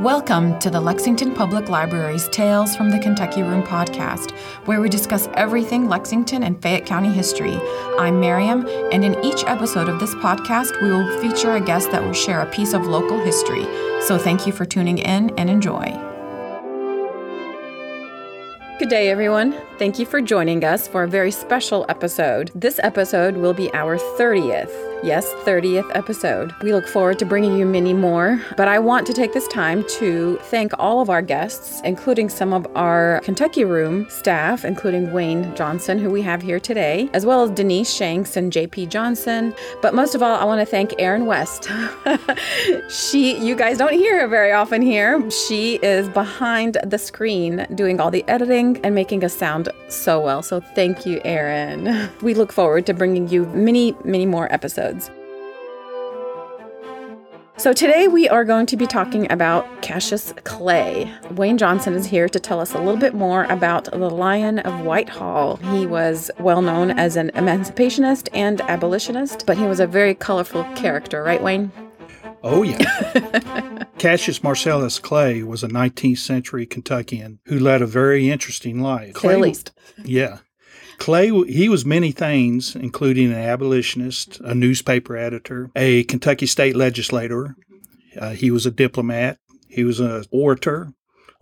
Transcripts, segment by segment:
Welcome to the Lexington Public Library's Tales from the Kentucky Room podcast, where we discuss everything Lexington and Fayette County history. I'm Miriam, and in each episode of this podcast, we will feature a guest that will share a piece of local history. So thank you for tuning in and enjoy. Good day, everyone. Thank you for joining us for a very special episode. This episode will be our 30th Yes, 30th episode. We look forward to bringing you many more, but I want to take this time to thank all of our guests, including some of our Kentucky Room staff, including Wayne Johnson, who we have here today, as well as Denise Shanks and JP Johnson. But most of all, I want to thank Erin West. she, you guys don't hear her very often here. She is behind the screen doing all the editing and making us sound so well. So thank you, Erin. We look forward to bringing you many, many more episodes episodes. So, today we are going to be talking about Cassius Clay. Wayne Johnson is here to tell us a little bit more about the Lion of Whitehall. He was well known as an emancipationist and abolitionist, but he was a very colorful character, right, Wayne? Oh, yeah. Cassius Marcellus Clay was a 19th century Kentuckian who led a very interesting life. Clay, at least. Yeah. Clay, he was many things, including an abolitionist, a newspaper editor, a Kentucky state legislator. Uh, he was a diplomat. He was an orator,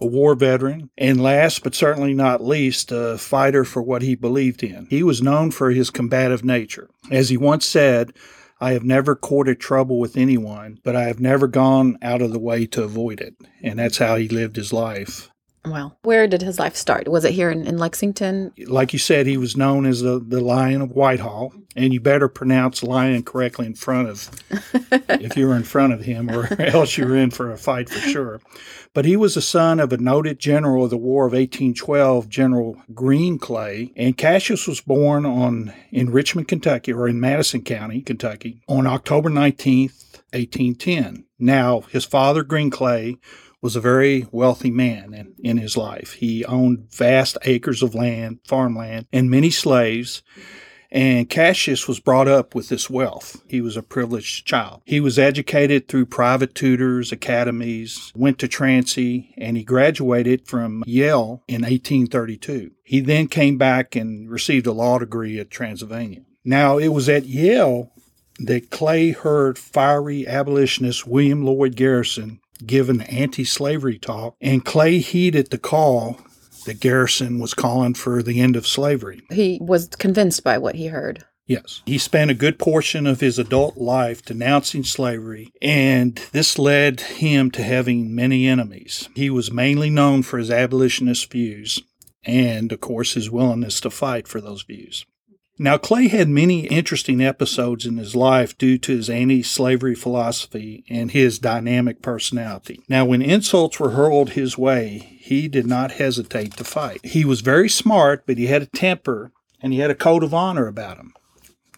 a war veteran, and last but certainly not least, a fighter for what he believed in. He was known for his combative nature. As he once said, I have never courted trouble with anyone, but I have never gone out of the way to avoid it. And that's how he lived his life. Well, where did his life start? Was it here in, in Lexington? Like you said, he was known as the, the Lion of Whitehall, and you better pronounce lion correctly in front of, if you were in front of him, or else you were in for a fight for sure. But he was the son of a noted general of the War of 1812, General Green Clay, and Cassius was born on in Richmond, Kentucky, or in Madison County, Kentucky, on October 19th, 1810. Now, his father, Green Clay, was a very wealthy man in, in his life. He owned vast acres of land, farmland, and many slaves. And Cassius was brought up with this wealth. He was a privileged child. He was educated through private tutors, academies, went to Transy, and he graduated from Yale in 1832. He then came back and received a law degree at Transylvania. Now, it was at Yale that Clay heard fiery abolitionist William Lloyd Garrison give an anti slavery talk, and Clay heeded the call that Garrison was calling for the end of slavery. He was convinced by what he heard. Yes. He spent a good portion of his adult life denouncing slavery, and this led him to having many enemies. He was mainly known for his abolitionist views and, of course, his willingness to fight for those views. Now, Clay had many interesting episodes in his life due to his anti slavery philosophy and his dynamic personality. Now, when insults were hurled his way, he did not hesitate to fight. He was very smart, but he had a temper and he had a code of honor about him.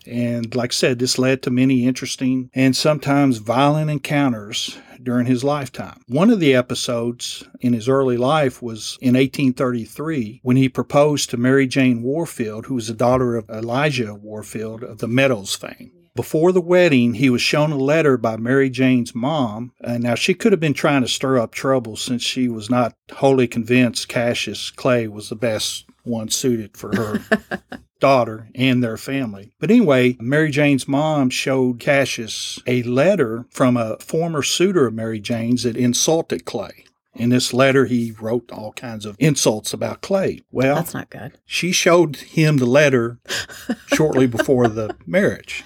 And like I said, this led to many interesting and sometimes violent encounters during his lifetime. One of the episodes in his early life was in 1833 when he proposed to Mary Jane Warfield, who was the daughter of Elijah Warfield of the Meadows fame. Before the wedding, he was shown a letter by Mary Jane's mom. And now, she could have been trying to stir up trouble since she was not wholly convinced Cassius Clay was the best one suited for her daughter and their family. But anyway, Mary Jane's mom showed Cassius a letter from a former suitor of Mary Jane's that insulted Clay. In this letter, he wrote all kinds of insults about Clay. Well, that's not good. She showed him the letter shortly before the marriage.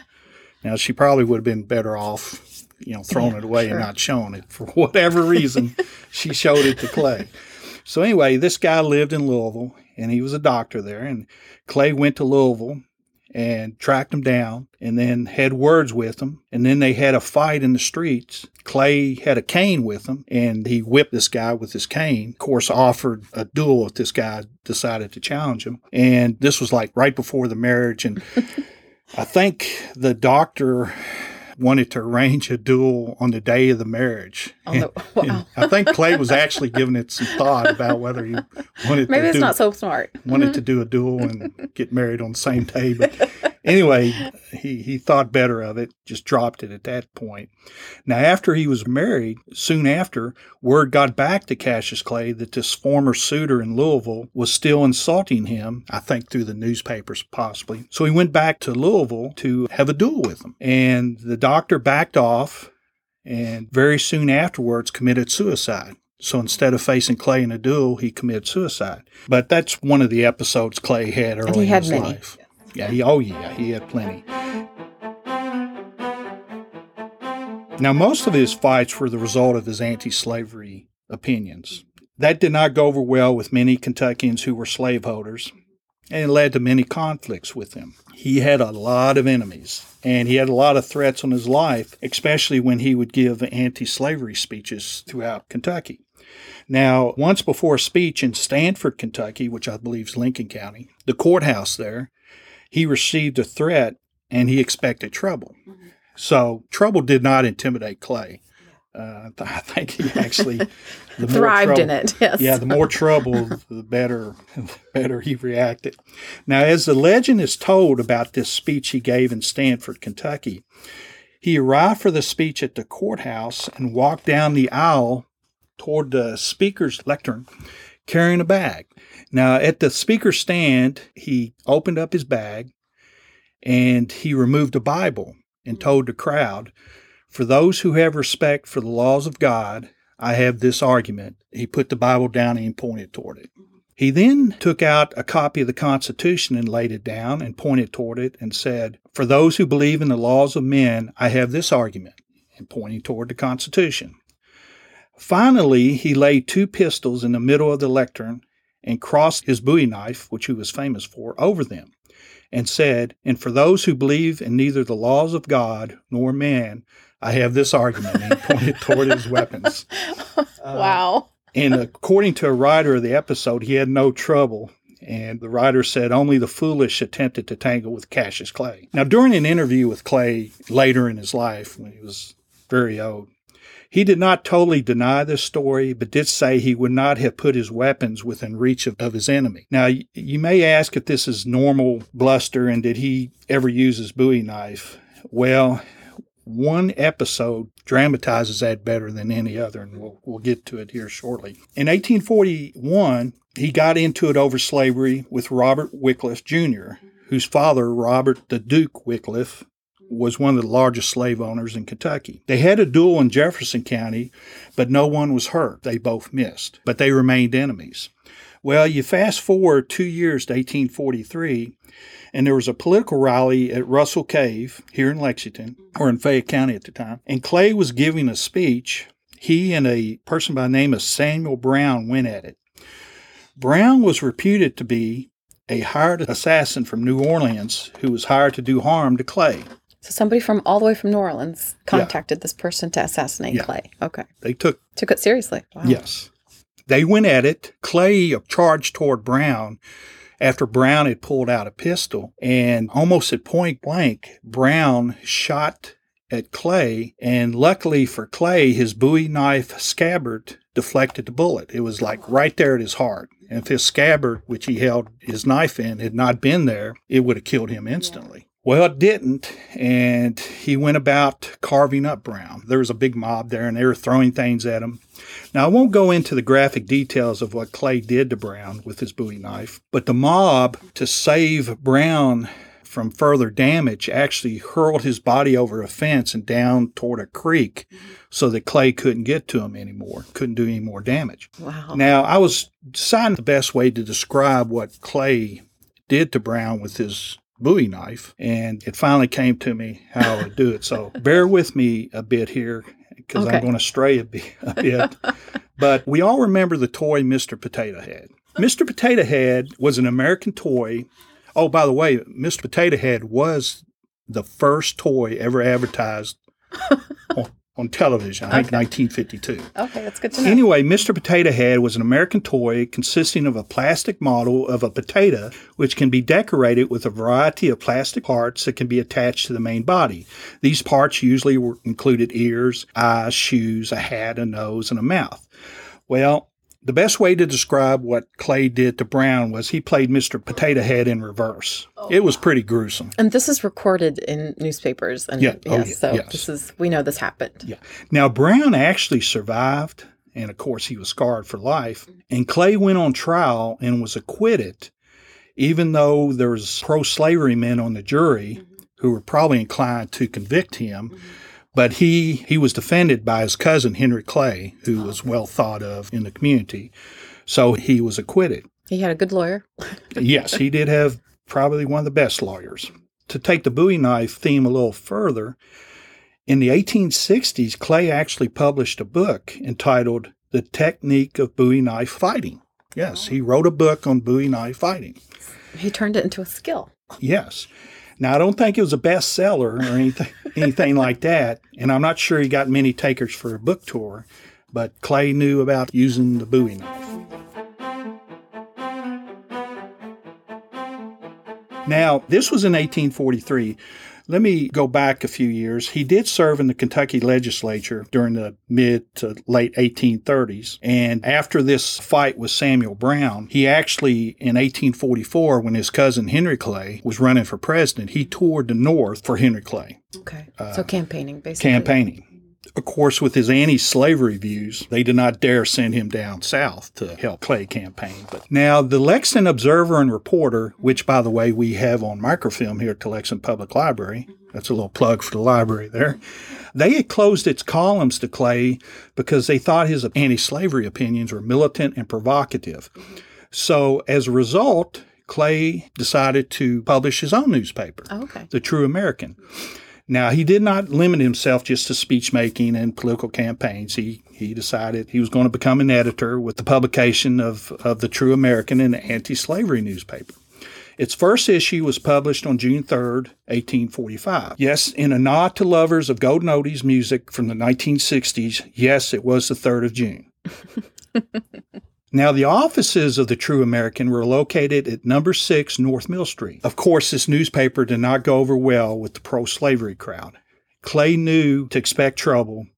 Now, she probably would have been better off, you know, throwing yeah, it away sure. and not showing it for whatever reason. she showed it to Clay. So anyway, this guy lived in Louisville and he was a doctor there. And Clay went to Louisville and tracked him down and then had words with him. And then they had a fight in the streets. Clay had a cane with him and he whipped this guy with his cane. Of course, offered a duel if this guy decided to challenge him. And this was like right before the marriage. And I think the doctor wanted to arrange a duel on the day of the marriage. Oh, and, wow. I think Clay was actually giving it some thought about whether he wanted maybe it's do, not so smart. Wanted mm-hmm. to do a duel and get married on the same day, but anyway, he, he thought better of it, just dropped it at that point. Now, after he was married, soon after, word got back to Cassius Clay that this former suitor in Louisville was still insulting him, I think through the newspapers possibly. So he went back to Louisville to have a duel with him. And the doctor backed off and very soon afterwards committed suicide. So instead of facing Clay in a duel, he committed suicide. But that's one of the episodes Clay had early in his many. life. Yeah, he, oh yeah, he had plenty. Now, most of his fights were the result of his anti slavery opinions. That did not go over well with many Kentuckians who were slaveholders, and it led to many conflicts with them. He had a lot of enemies, and he had a lot of threats on his life, especially when he would give anti slavery speeches throughout Kentucky. Now, once before a speech in Stanford, Kentucky, which I believe is Lincoln County, the courthouse there, he received a threat and he expected trouble. So, trouble did not intimidate Clay. Uh, I think he actually Thrived in it. Yes. yeah, the more trouble, the better, the better he reacted. Now, as the legend is told about this speech he gave in Stanford, Kentucky, he arrived for the speech at the courthouse and walked down the aisle toward the speaker's lectern carrying a bag. Now, at the speaker's stand, he opened up his bag and he removed a Bible and mm-hmm. told the crowd, For those who have respect for the laws of God, I have this argument. He put the Bible down and pointed toward it. Mm-hmm. He then took out a copy of the Constitution and laid it down and pointed toward it and said, For those who believe in the laws of men, I have this argument, and pointing toward the Constitution. Finally, he laid two pistols in the middle of the lectern and crossed his bowie knife, which he was famous for, over them, and said, And for those who believe in neither the laws of God nor man, I have this argument, and he pointed toward his weapons. wow. Uh, and according to a writer of the episode, he had no trouble. And the writer said only the foolish attempted to tangle with Cassius Clay. Now, during an interview with Clay later in his life, when he was very old, he did not totally deny this story, but did say he would not have put his weapons within reach of, of his enemy. Now, you may ask if this is normal bluster and did he ever use his bowie knife? Well, one episode dramatizes that better than any other, and we'll, we'll get to it here shortly. In 1841, he got into it over slavery with Robert Wickliffe Jr., whose father, Robert the Duke Wickliffe, was one of the largest slave owners in Kentucky. They had a duel in Jefferson County, but no one was hurt. They both missed, but they remained enemies. Well, you fast forward two years to 1843, and there was a political rally at Russell Cave here in Lexington, or in Fayette County at the time, and Clay was giving a speech. He and a person by the name of Samuel Brown went at it. Brown was reputed to be a hired assassin from New Orleans who was hired to do harm to Clay. So somebody from all the way from New Orleans contacted this person to assassinate Yeah. Clay. Okay. They took Took it seriously. Wow. Yes. They went at it. Clay charged toward Brown after Brown had pulled out a pistol. And almost at point blank, Brown shot at Clay. And luckily for Clay, his bowie knife scabbard deflected the bullet. It was like right there at his heart. And if his scabbard, which he held his knife in, had not been there, it would have killed him instantly. Well, it didn't, and he went about carving up Brown. There was a big mob there, and they were throwing things at him. Now, I won't go into the graphic details of what Clay did to Brown with his bowie knife, but the mob, to save Brown from further damage, actually hurled his body over a fence and down toward a creek so that Clay couldn't get to him anymore, couldn't do any more damage. Wow. Now, I was deciding the best way to describe what Clay did to Brown with his bowie knife, and it finally came to me how I would do it. So bear with me a bit here because Okay. I'm going to stray a bit, a bit. But we all remember the toy Mr. Potato Head. Mr. Potato Head was an American toy. Oh, by the way, Mr. Potato Head was the first toy ever advertised on, on television, I think 1952. Okay, that's good to know. Anyway, Mr. Potato Head was an American toy consisting of a plastic model of a potato, which can be decorated with a variety of plastic parts that can be attached to the main body. These parts usually were included ears, eyes, shoes, a hat, a nose, and a mouth. Well, The best way to describe what Clay did to Brown was he played Mr. Potato Head in reverse. Oh. it was pretty gruesome. And this is recorded in newspapers. And Yeah. Oh, yes, Oh, yeah. so Yes. this is we know this happened. Yeah. Now, Brown actually survived, and of course, he was scarred for life. And Clay went on trial and was acquitted, even though there was pro slavery men on the jury mm-hmm. who were probably inclined to convict him. Mm-hmm. But he, he was defended by his cousin, Henry Clay, who was well thought of in the community. So he was acquitted. He had a good lawyer. yes, he did have probably one of the best lawyers. To take the Bowie knife theme a little further, in the 1860s, Clay actually published a book entitled The Technique of Bowie Knife Fighting. Yes, he wrote a book on Bowie knife fighting. He turned it into a skill. Yes. Now, I don't think it was a bestseller or anything, anything like that, and I'm not sure he got many takers for a book tour, but Clay knew about using the Bowie knife. Now, this was in 1843. Let me go back a few years. He did serve in the Kentucky legislature during the mid to late 1830s. And after this fight with Samuel Brown, he actually, in 1844, when his cousin Henry Clay was running for president, he toured the North for Henry Clay, Okay. Uh, so campaigning, basically. campaigning. Of course, with his anti slavery views, they did not dare send him down south to help Clay campaign. But now, the Lexington Observer and Reporter, which, by the way, we have on microfilm here at the Lexington Public Library, that's a little plug for the library there. They had closed its columns to Clay because they thought his anti slavery opinions were militant and provocative. So, as a result, Clay decided to publish his own newspaper Oh, okay. the True American. Now, he did not limit himself just to speech making and political campaigns. He he decided he was going to become an editor with the publication of, of the True American, an anti slavery newspaper. Its first issue was published on June 3rd, 1845. Yes, in a nod to lovers of Golden Oldies music from the 1960s, yes, it was the 3rd of June. Now, the offices of the True American were located at number six North Mill Street. Of course, this newspaper did not go over well with the pro slavery crowd. Clay knew to expect trouble,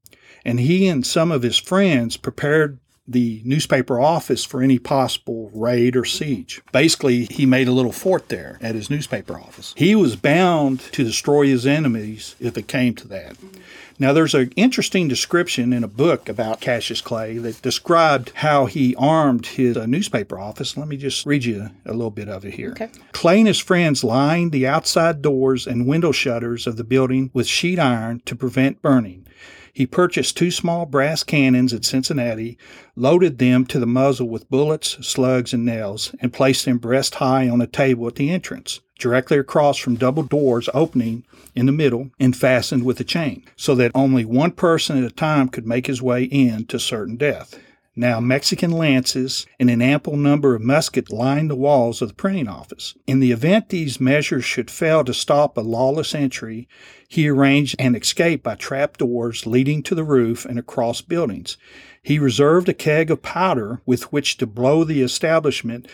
and he and some of his friends prepared the newspaper office for any possible raid or siege. Basically, he made a little fort there at his newspaper office. He was bound to destroy his enemies if it came to that. Now, there's an interesting description in a book about Cassius Clay that described how he armed his uh, newspaper office. Let me just read you a little bit of it here. Okay. Clay and his friends lined the outside doors and window shutters of the building with sheet iron to prevent burning. He purchased two small brass cannons at Cincinnati, loaded them to the muzzle with bullets, slugs, and nails, and placed them breast high on a table at the entrance, directly across from double doors opening in the middle and fastened with a chain, so that only one person at a time could make his way in to certain death. Now, Mexican lances and an ample number of muskets lined the walls of the printing office. In the event these measures should fail to stop a lawless entry, he arranged an escape by trap doors leading to the roof and across buildings. He reserved a keg of powder with which to blow the establishment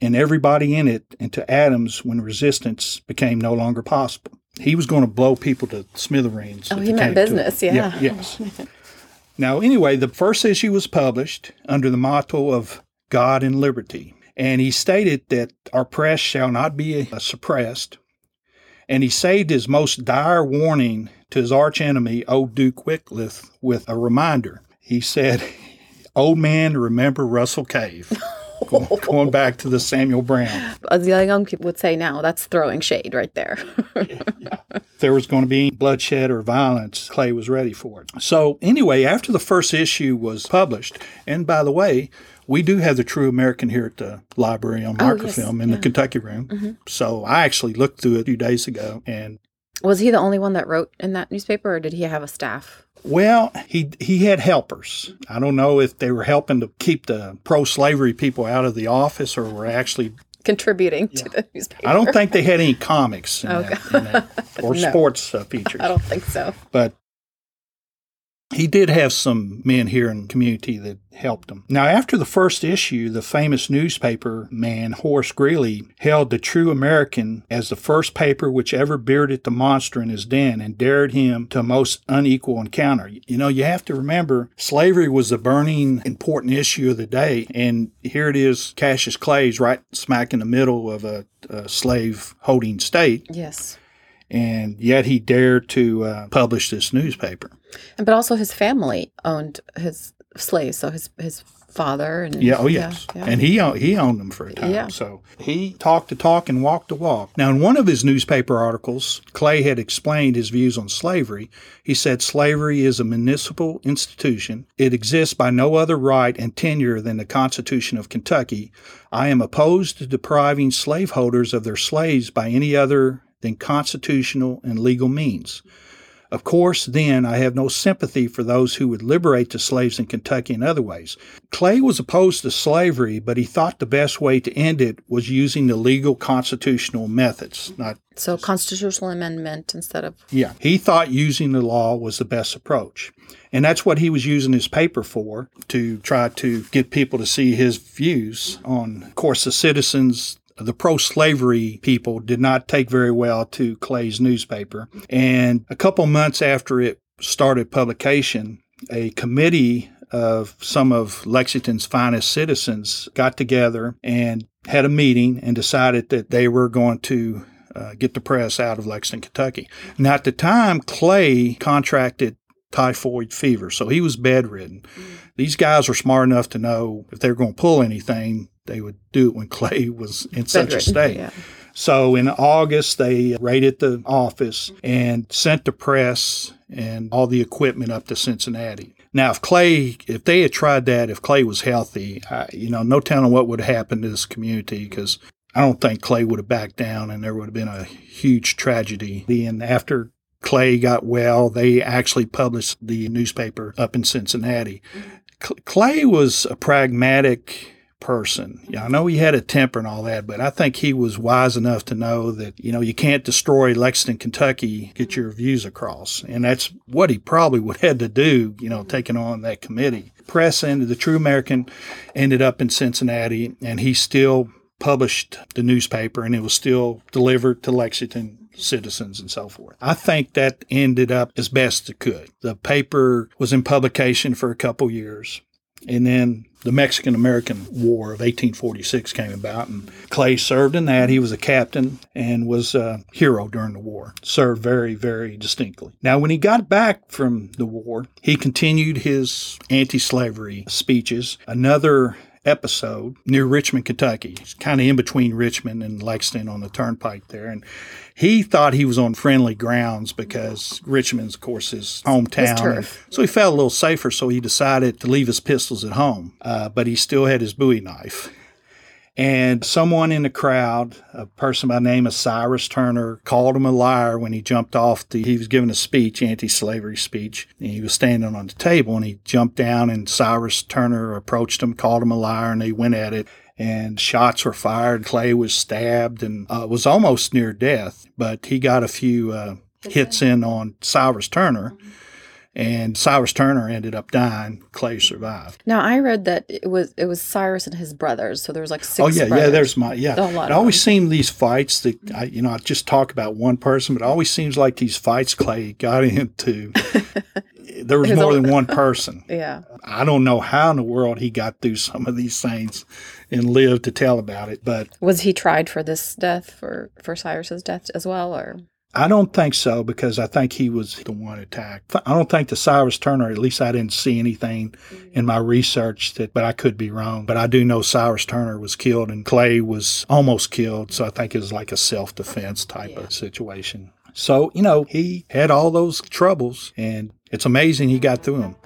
and everybody in it into atoms when resistance became no longer possible. He was going to blow people to smithereens. Oh, he meant came to it. business, yeah. yes. Now, anyway, the first issue was published under the motto of God and liberty. And he stated that our press shall not be uh, suppressed. And he saved his most dire warning to his archenemy, old Duke Wickliffe, with a reminder. He said, Old man, remember Russell Cave. going, going back to the Samuel Brown. As the young people would say now, that's throwing shade right there. If there was going to be bloodshed or violence, Clay was ready for it. So, anyway, after the first issue was published, and by the way, we do have the True American here at the library on Oh, yes, microfilm in the. Kentucky room. Mm-hmm. So, I actually looked through it a few days ago, and Was he the only one that wrote in that newspaper, or did he have a staff? well, he he had helpers. I don't know if they were helping to keep the pro-slavery people out of the office, or were actually. Contributing to the newspaper. I don't think they had any comics in Okay. that, in that, or No. sports uh, features. I don't think so. But he did have some men here in the community that helped him. Now, after the first issue, the famous newspaper man Horace Greeley held the True American as the first paper which ever bearded the monster in his den and dared him to a most unequal encounter. You know, you have to remember slavery was the burning important issue of the day, and here it is, Cassius Clay's right smack in the middle of a, a slave holding state. Yes and yet he dared to uh, publish this newspaper. And but also, his family owned his slaves, so his his father and yeah, oh yes, yeah, yeah. and he owned, he owned them for a time. Yeah. So he talked the talk and walked the walk. Now, in one of his newspaper articles, Clay had explained his views on slavery. He said slavery is a municipal institution. It exists by no other right and tenure than the Constitution of Kentucky. I am opposed to depriving slaveholders of their slaves by any other than constitutional and legal means. Of course, then, I have no sympathy for those who would liberate the slaves in Kentucky in other ways. Clay was opposed to slavery, but he thought the best way to end it was using the legal constitutional methods, not so constitutional amendment instead of Yeah, he thought using the law was the best approach. And that's what he was using his paper for to try to get people to see his views on of course the citizens the pro slavery people did not take very well to Clay's newspaper. And a couple months after it started publication, a committee of some of Lexington's finest citizens got together and had a meeting and decided that they were going to uh, get the press out of Lexington, Kentucky. Now, at the time, Clay contracted typhoid fever, so he was bedridden. These guys were smart enough to know if they were going to pull anything, they would do it when Clay was in such a state. Yeah. So in August, they raided the office and sent the press and all the equipment up to Cincinnati. Now, if Clay, if they had tried that, if Clay was healthy, I, you know, no telling what would have happened to this community because I don't think Clay would have backed down and there would have been a huge tragedy. Then after Clay got well, they actually published the newspaper up in Cincinnati. Mm-hmm. Clay was a pragmatic person. Yeah, I know he had a temper and all that, but I think he was wise enough to know that, you know, you can't destroy Lexington, Kentucky, get your views across. And that's what he probably would have had to do, you know, taking on that committee. Press ended, the True American ended up in Cincinnati, and he still published the newspaper and it was still delivered to Lexington citizens and so forth. I think that ended up as best it could. The paper was in publication for a couple years. And then the Mexican American War of 1846 came about, and Clay served in that. He was a captain and was a hero during the war, served very, very distinctly. Now, when he got back from the war, he continued his anti slavery speeches. Another episode near Richmond, Kentucky. It's kind of in between Richmond and Lexington on the turnpike there. And he thought he was on friendly grounds because Richmond's, of course, his hometown. so he felt a little safer, so he decided to leave his pistols at home. Uh, but he still had his Bowie knife. And someone in the crowd, a person by the name of Cyrus Turner, called him a liar when he jumped off the, he was giving a speech, anti-slavery speech. And he was standing on the table and he jumped down and Cyrus Turner approached him, called him a liar, and they went at it. And shots were fired. Clay was stabbed and uh, was almost near death, but he got a few uh, hits in on Cyrus Turner. Mm-hmm and Cyrus Turner ended up dying. Clay survived. Now I read that it was it was Cyrus and his brothers, so there was like six. Oh yeah, brothers. yeah. There's my yeah. It always seemed these fights that I, you know I just talk about one person, but it always seems like these fights Clay got into. there was more than one person. yeah. I don't know how in the world he got through some of these things and lived to tell about it. But was he tried for this death for for Cyrus's death as well, or? I don't think so because I think he was the one attacked. I don't think the Cyrus Turner, at least I didn't see anything mm. in my research that, but I could be wrong. But I do know Cyrus Turner was killed and Clay was almost killed. So I think it was like a self defense type yeah. of situation. So, you know, he had all those troubles and it's amazing he got through them.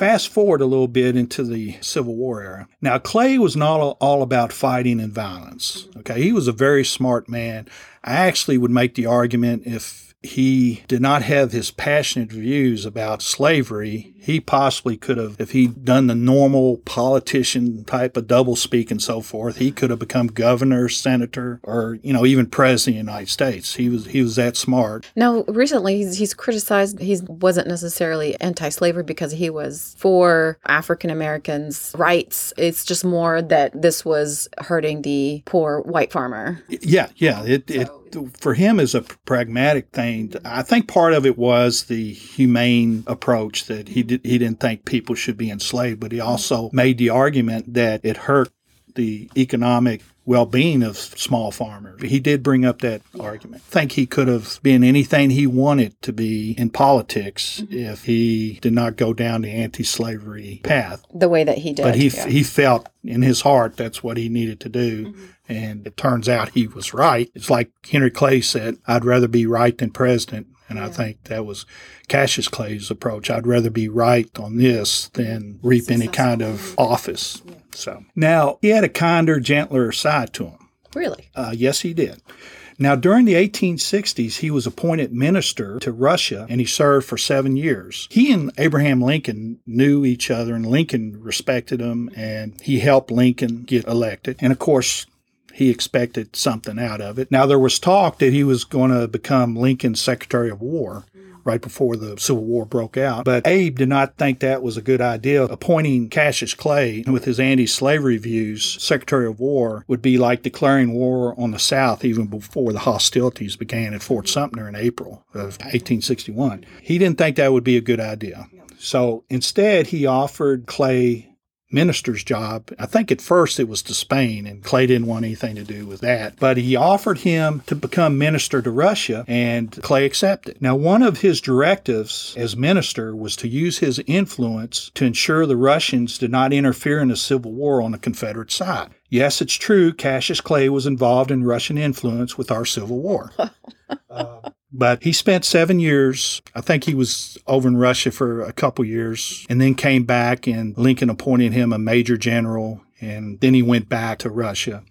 Fast forward a little bit into the Civil War era. Now, Clay was not all about fighting and violence. Okay, he was a very smart man. I actually would make the argument if he did not have his passionate views about slavery, he possibly could have, if he'd done the normal politician type of doublespeak and so forth, he could have become governor, senator, or you know even president of the United States. He was he was that smart. Now, recently he's, he's criticized. He wasn't necessarily anti-slavery because he was for African Americans' rights. It's just more that this was hurting the poor white farmer. Yeah, yeah. It so. it for him is a pragmatic thing. I think part of it was the humane approach that he did, he didn't think people should be enslaved, but he also made the argument that it hurt the economic well-being of small farmers. He did bring up that argument. I think he could have been anything he wanted to be in politics mm-hmm. if he did not go down the anti-slavery path. The way that he did. But he yeah. he felt in his heart that's what he needed to do. Mm-hmm. And it turns out he was right. It's like Henry Clay said, I'd rather be right than president. And yeah. I think that was Cassius Clay's approach. I'd rather be right on this than reap Successful. any kind of office. Yeah. So now he had a kinder, gentler side to him. Really? Uh, yes, he did. Now, during the 1860s, he was appointed minister to Russia and he served for seven years. He and Abraham Lincoln knew each other and Lincoln respected him and he helped Lincoln get elected. And of course, he expected something out of it. Now, there was talk that he was going to become Lincoln's Secretary of War right before the Civil War broke out. But Abe did not think that was a good idea. Appointing Cassius Clay with his anti slavery views, Secretary of War, would be like declaring war on the South even before the hostilities began at Fort Sumter in April of 1861. He didn't think that would be a good idea. So instead, he offered Clay minister's job. I think at first it was to Spain, and Clay didn't want anything to do with that. But he offered him to become minister to Russia, and Clay accepted. Now, one of his directives as minister was to use his influence to ensure the Russians did not interfere in the Civil War on the Confederate side. Yes, it's true, Cassius Clay was involved in Russian influence with our Civil War. uh, but he spent seven years. I think he was over in Russia for a couple years and then came back, and Lincoln appointed him a major general. And then he went back to Russia.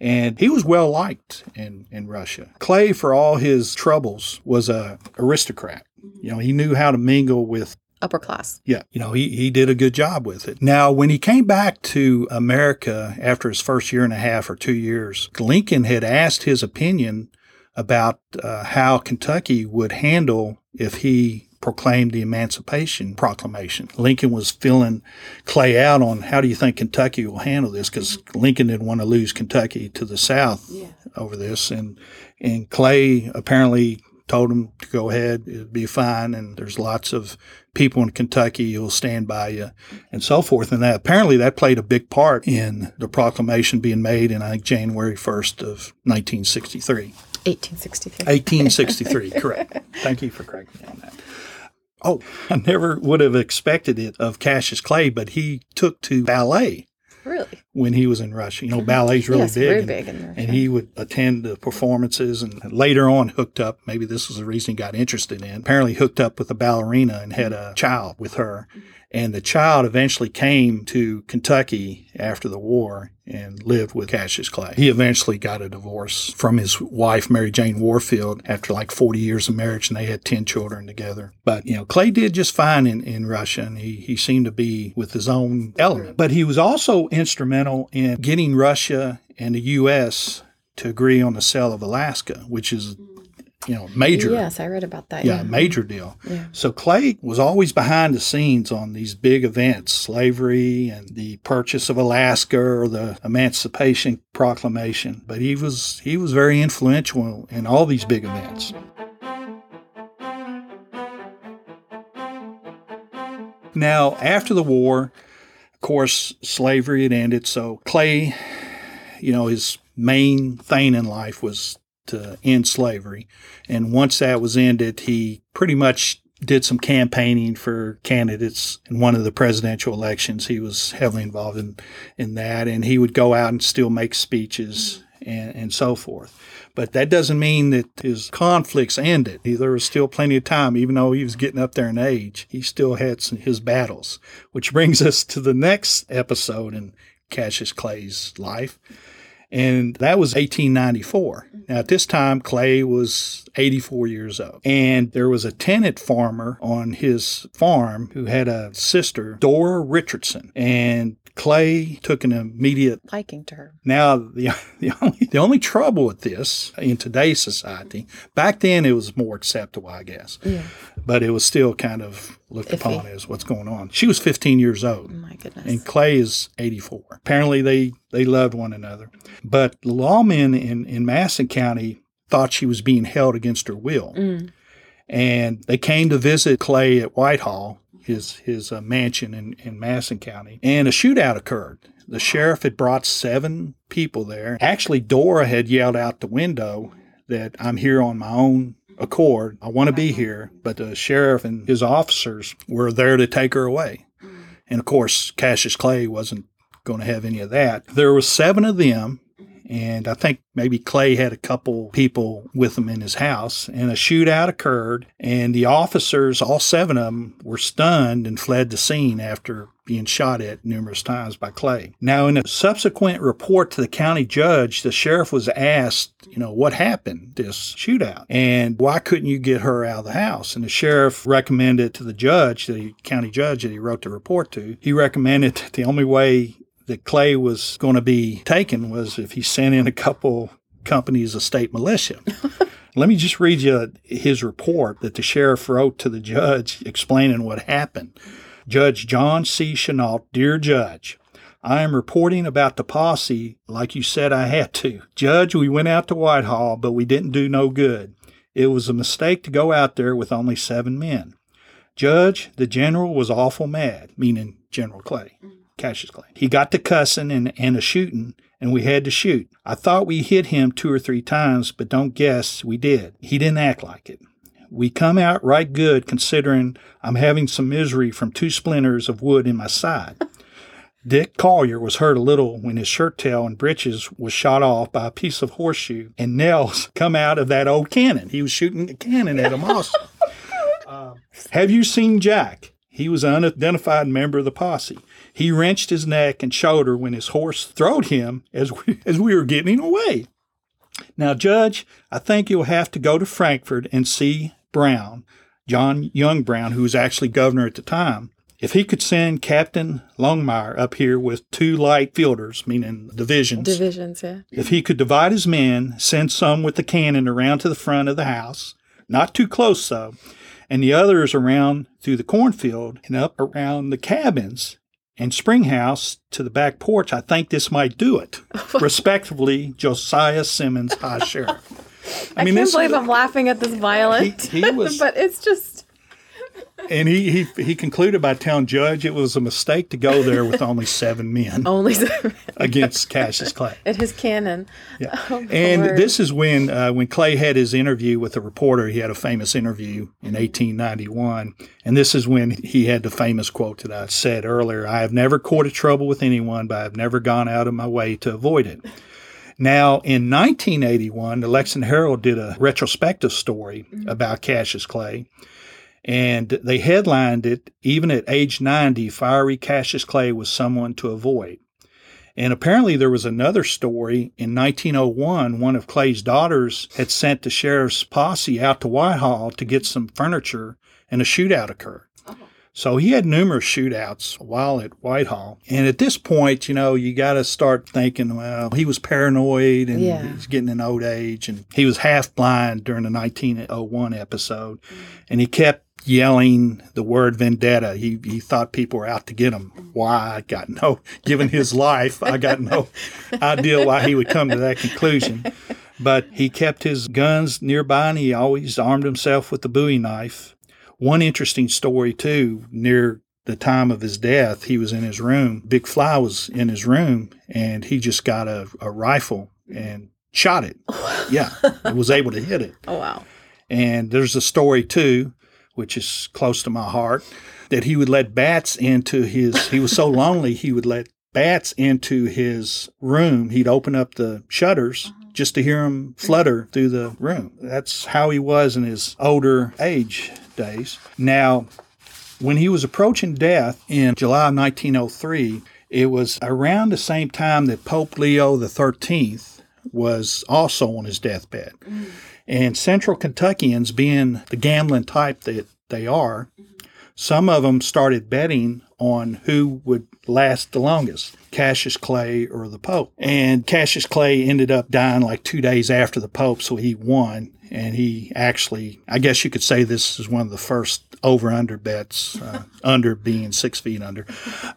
And he was well liked in, in Russia. Clay, for all his troubles, was a aristocrat. You know, he knew how to mingle with upper class. Yeah, you know, he, he did a good job with it. Now, when he came back to America after his first year and a half or two years, Lincoln had asked his opinion about uh, how Kentucky would handle if he proclaimed the Emancipation Proclamation. Lincoln was filling Clay out on how do you think Kentucky will handle this because Lincoln didn't want to lose Kentucky to the South yeah. over this, and and Clay apparently told him to go ahead, it'd be fine, and there's lots of people in Kentucky who'll stand by you, and so forth. And that apparently that played a big part in the proclamation being made in I think January 1st of 1963. 1863. 1863, correct. Thank you for correcting me on that. Oh, I never would have expected it of Cassius Clay, but he took to ballet. Really? When he was in Russia. You know, ballet's really yes, big. And, big in And he would attend the performances and later on hooked up. Maybe this was the reason he got interested in. Apparently hooked up with a ballerina and had a child with her. And the child eventually came to Kentucky after the war and lived with Cassius Clay. He eventually got a divorce from his wife, Mary Jane Warfield, after like 40 years of marriage, and they had 10 children together. But, you know, Clay did just fine in, in Russia, and he, he seemed to be with his own element. But he was also instrumental in getting Russia and the U.S. to agree on the sale of Alaska, which is you know, major. Yes, I read about that. Yeah, yeah. major deal. Yeah. So Clay was always behind the scenes on these big events, slavery and the purchase of Alaska or the Emancipation Proclamation. But he was he was very influential in all these big events. Now, after the war, of course, slavery had ended. So Clay, you know, his main thing in life was to end slavery. And once that was ended, he pretty much did some campaigning for candidates in one of the presidential elections. He was heavily involved in, in that, and he would go out and still make speeches mm-hmm. and, and so forth. But that doesn't mean that his conflicts ended. There was still plenty of time, even though he was getting up there in age. He still had some, his battles, which brings us to the next episode in Cassius Clay's life And that was 1894. Now, at this time, Clay was 84 years old. And there was a tenant farmer on his farm who had a sister, Dora Richardson. And Clay took an immediate liking to her. Now, the, the only the only trouble with this in today's society, back then it was more acceptable, I guess. Yeah. But it was still kind of looked Iffy. upon as what's going on. She was 15 years old Oh my goodness. and Clay is 84. Apparently, they, they loved one another. But lawmen in, in Madison County thought she was being held against her will. Mm. And they came to visit Clay at Whitehall, his, his uh, mansion in, in Madison County, and a shootout occurred. The sheriff had brought seven people there. Actually, Dora had yelled out the window that I'm here on my own accord. I want to be here. But the sheriff and his officers were there to take her away. And of course, Cassius Clay wasn't going to have any of that. There were seven of them, and I think maybe Clay had a couple people with him in his house, and a shootout occurred, and the officers, all seven of them, were stunned and fled the scene after being shot at numerous times by Clay. Now, in a subsequent report to the county judge, the sheriff was asked, you know, what happened, this shootout, and why couldn't you get her out of the house? And the sheriff recommended to the judge, the county judge that he wrote the report to, he recommended that the only way that Clay was going to be taken was if he sent in a couple companies of state militia. Let me just read you his report that the sheriff wrote to the judge explaining what happened. Judge John C. Chenault, dear judge, I am reporting about the posse like you said I had to. Judge, we went out to Whitehall, but we didn't do no good. It was a mistake to go out there with only seven men. Judge, the general was awful mad, meaning General Clay. Mm-hmm. Cassius Clay. He got to cussing and, and a shooting, and we had to shoot. I thought we hit him two or three times, but don't guess we did. He didn't act like it. We come out right good considering I'm having some misery from two splinters of wood in my side. Dick Collier was hurt a little when his shirt tail and breeches was shot off by a piece of horseshoe, and nails come out of that old cannon. He was shooting a cannon at him also. Uh, have you seen Jack? He was an unidentified member of the posse. He wrenched his neck and shoulder when his horse throwed him as we, as we were getting away. Now, Judge, I think you'll have to go to Frankfort and see Brown, John Young Brown, who was actually governor at the time. If he could send Captain Longmire up here with two light fielders, meaning divisions, Divisions, yeah. if he could divide his men, send some with the cannon around to the front of the house, not too close though, and the others around through the cornfield and up around the cabins and Springhouse to the back porch, I think this might do it. Respectively, Josiah Simmons, High Sheriff. I, mean, this is. can't believe I'm laughing at this violent. He- he was- but it's just And he, he he concluded by telling Judge it was a mistake to go there with only seven men only against Cassius Clay. at his cannon. Yeah. Oh, and Lord. this is when uh, when Clay had his interview with a reporter. He had a famous interview in 1891, and this is when he had the famous quote that I said earlier: "I have never courted trouble with anyone, but I have never gone out of my way to avoid it." Now, in 1981, the Lexington Herald did a retrospective story about Cassius Clay, and they headlined it, Even at age 90, fiery Cassius Clay was someone to avoid. And apparently, there was another story in 1901. One of Clay's daughters had sent the sheriff's posse out to Whitehall to get some furniture, and a shootout occurred. Uh-huh. So he had numerous shootouts while at Whitehall. And at this point, you know, you got to start thinking, well, he was paranoid and Yeah. he's getting an old age. And he was half blind during the 1901 episode. Mm. And he kept yelling the word vendetta. He, he thought people were out to get him. Why? I got no, given his life, I got no idea why he would come to that conclusion. But he kept his guns nearby and he always armed himself with the bowie knife. One interesting story, too, near the time of his death, he was in his room. Big Fly was in his room and he just got a, a rifle and shot it. Yeah, was able to hit it. Oh wow. And there's a story too, which is close to my heart, that he would let bats into his. He was so lonely, he would let bats into his room. He'd open up the shutters just to hear them flutter through the room. That's how he was in his older age days. Now, when he was approaching death in July of 1903, It was around the same time that Pope Leo XIII was also on his deathbed. Mm. And Central Kentuckians, being the gambling type that they are, some of them started betting on who would last the longest. Cassius Clay or the Pope. And Cassius Clay ended up dying like two days after the Pope, so he won. And he actually, I guess you could say this is one of the first over under bets, uh, under being six feet under.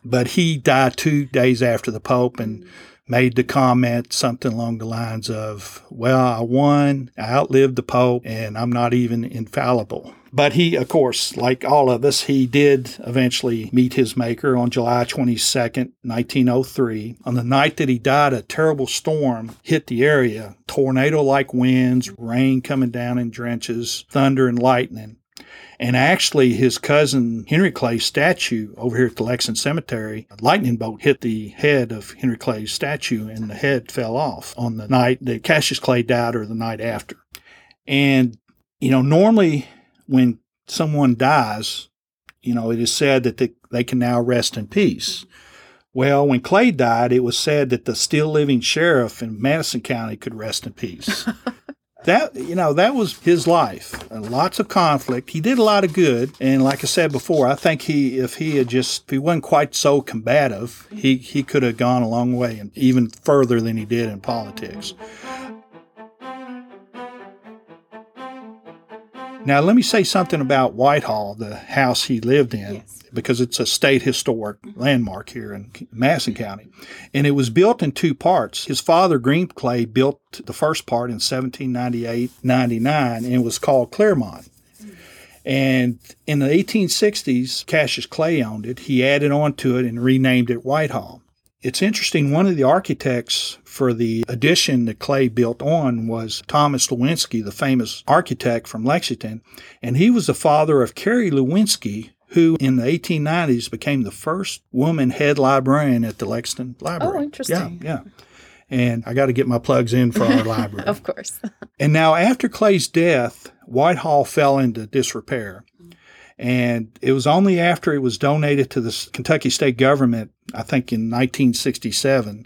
But he died two days after the Pope and made the comment something along the lines of, Well, I won, I outlived the Pope, and I'm not even infallible. But he, of course, like all of us, he did eventually meet his maker on July 22nd, 1903. On the night that he died, a terrible storm hit the area tornado like winds, rain coming down in drenches, thunder and lightning. And actually, his cousin Henry Clay's statue over here at the Lexington Cemetery, a lightning bolt hit the head of Henry Clay's statue and the head fell off on the night that Cassius Clay died or the night after. And, you know, normally when someone dies, you know, it is said that they, they can now rest in peace. Well, when Clay died, it was said that the still living sheriff in Madison County could rest in peace. that you know that was his life. Lots of conflict. He did a lot of good. And like i said before i think he if he had just if he wasn't quite so combative he he could have gone a long way and even further than he did in politics Now, let me say something about Whitehall, the house he lived in, yes. because it's a state historic mm-hmm. landmark here in Madison County. And it was built in two parts. His father, Green Clay, built the first part in 1798 99 and it was called Clermont. And in the 1860s, Cassius Clay owned it. He added on to it and renamed it Whitehall. It's interesting, one of the architects for the addition that Clay built on was Thomas Lewinski, the famous architect from Lexington, and he was the father of Carrie Lewinski, who in the 1890s became the first woman head librarian at the Lexington Library. Oh, interesting. Yeah, yeah. And I got to get my plugs in for our library. of course. and now, after Clay's death, Whitehall fell into disrepair. And it was only after it was donated to the Kentucky state government, I think in 1967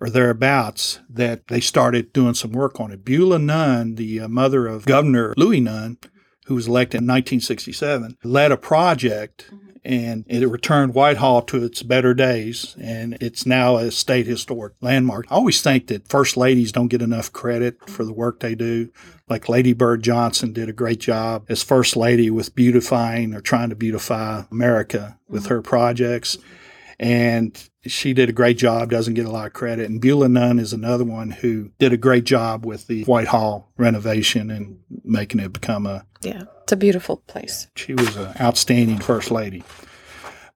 or thereabouts, that they started doing some work on it. Beulah Nunn, the uh, mother of Governor Louis Nunn, who was elected in 1967, led a project and it returned Whitehall to its better days, and it's now a state historic landmark. I always think that first ladies don't get enough credit for the work they do. Like Lady Bird Johnson did a great job as first lady with beautifying or trying to beautify America with her projects. And she did a great job, doesn't get a lot of credit. And Beulah Nunn is another one who did a great job with the Whitehall renovation and making it become a yeah, it's a beautiful place. She was an outstanding first lady.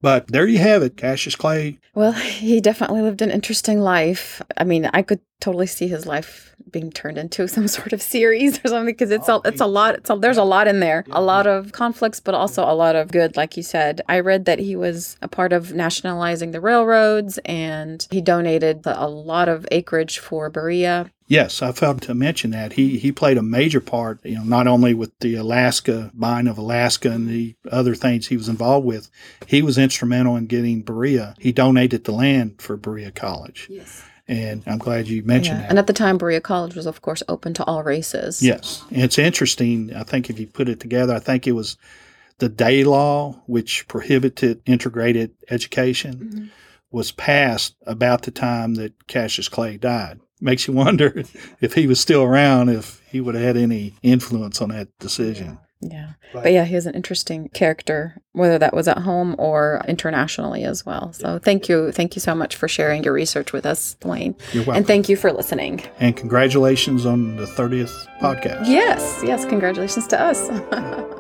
But there you have it, Cassius Clay. Well, he definitely lived an interesting life. I mean, I could totally see his life being turned into some sort of series or something because it's a, oh, it's a lot. It's a, there's a lot in there, a lot of conflicts, but also a lot of good. Like you said, I read that he was a part of nationalizing the railroads and he donated a lot of acreage for Berea Yes, I failed to mention that he he played a major part. You know, not only with the Alaska buying of Alaska and the other things he was involved with, he was instrumental in getting Berea. He donated the land for Berea College. Yes. And I'm glad you mentioned yeah. that. And at the time, Berea College was, of course, open to all races. Yes. And it's interesting. I think if you put it together, I think it was the Day Law, which prohibited integrated education, mm-hmm. was passed about the time that Cassius Clay died makes you wonder if he was still around, if he would have had any influence on that decision. Yeah. But yeah, he was an interesting character, whether that was at home or internationally as well. So thank you. Thank you so much for sharing your research with us, Dwayne. You're welcome. And thank you for listening. And congratulations on the 30th podcast. Yes. Yes. Congratulations to us.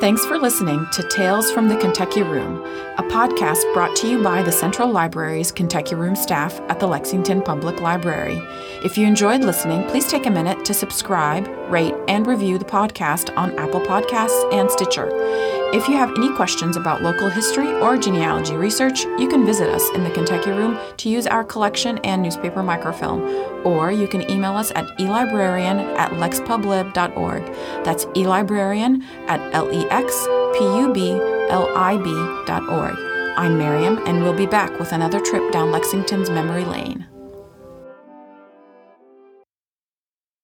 Thanks for listening to Tales from the Kentucky Room, a podcast brought to you by the Central Library's Kentucky Room staff at the Lexington Public Library. If you enjoyed listening, please take a minute to subscribe, rate, and review the podcast on Apple Podcasts and Stitcher. If you have any questions about local history or genealogy research, you can visit us in the Kentucky Room to use our collection and newspaper microfilm, or you can email us at elibrarian at lexpublib.org. That's elibrarian at lexpublib.org. I'm Miriam, and we'll be back with another trip down Lexington's memory lane.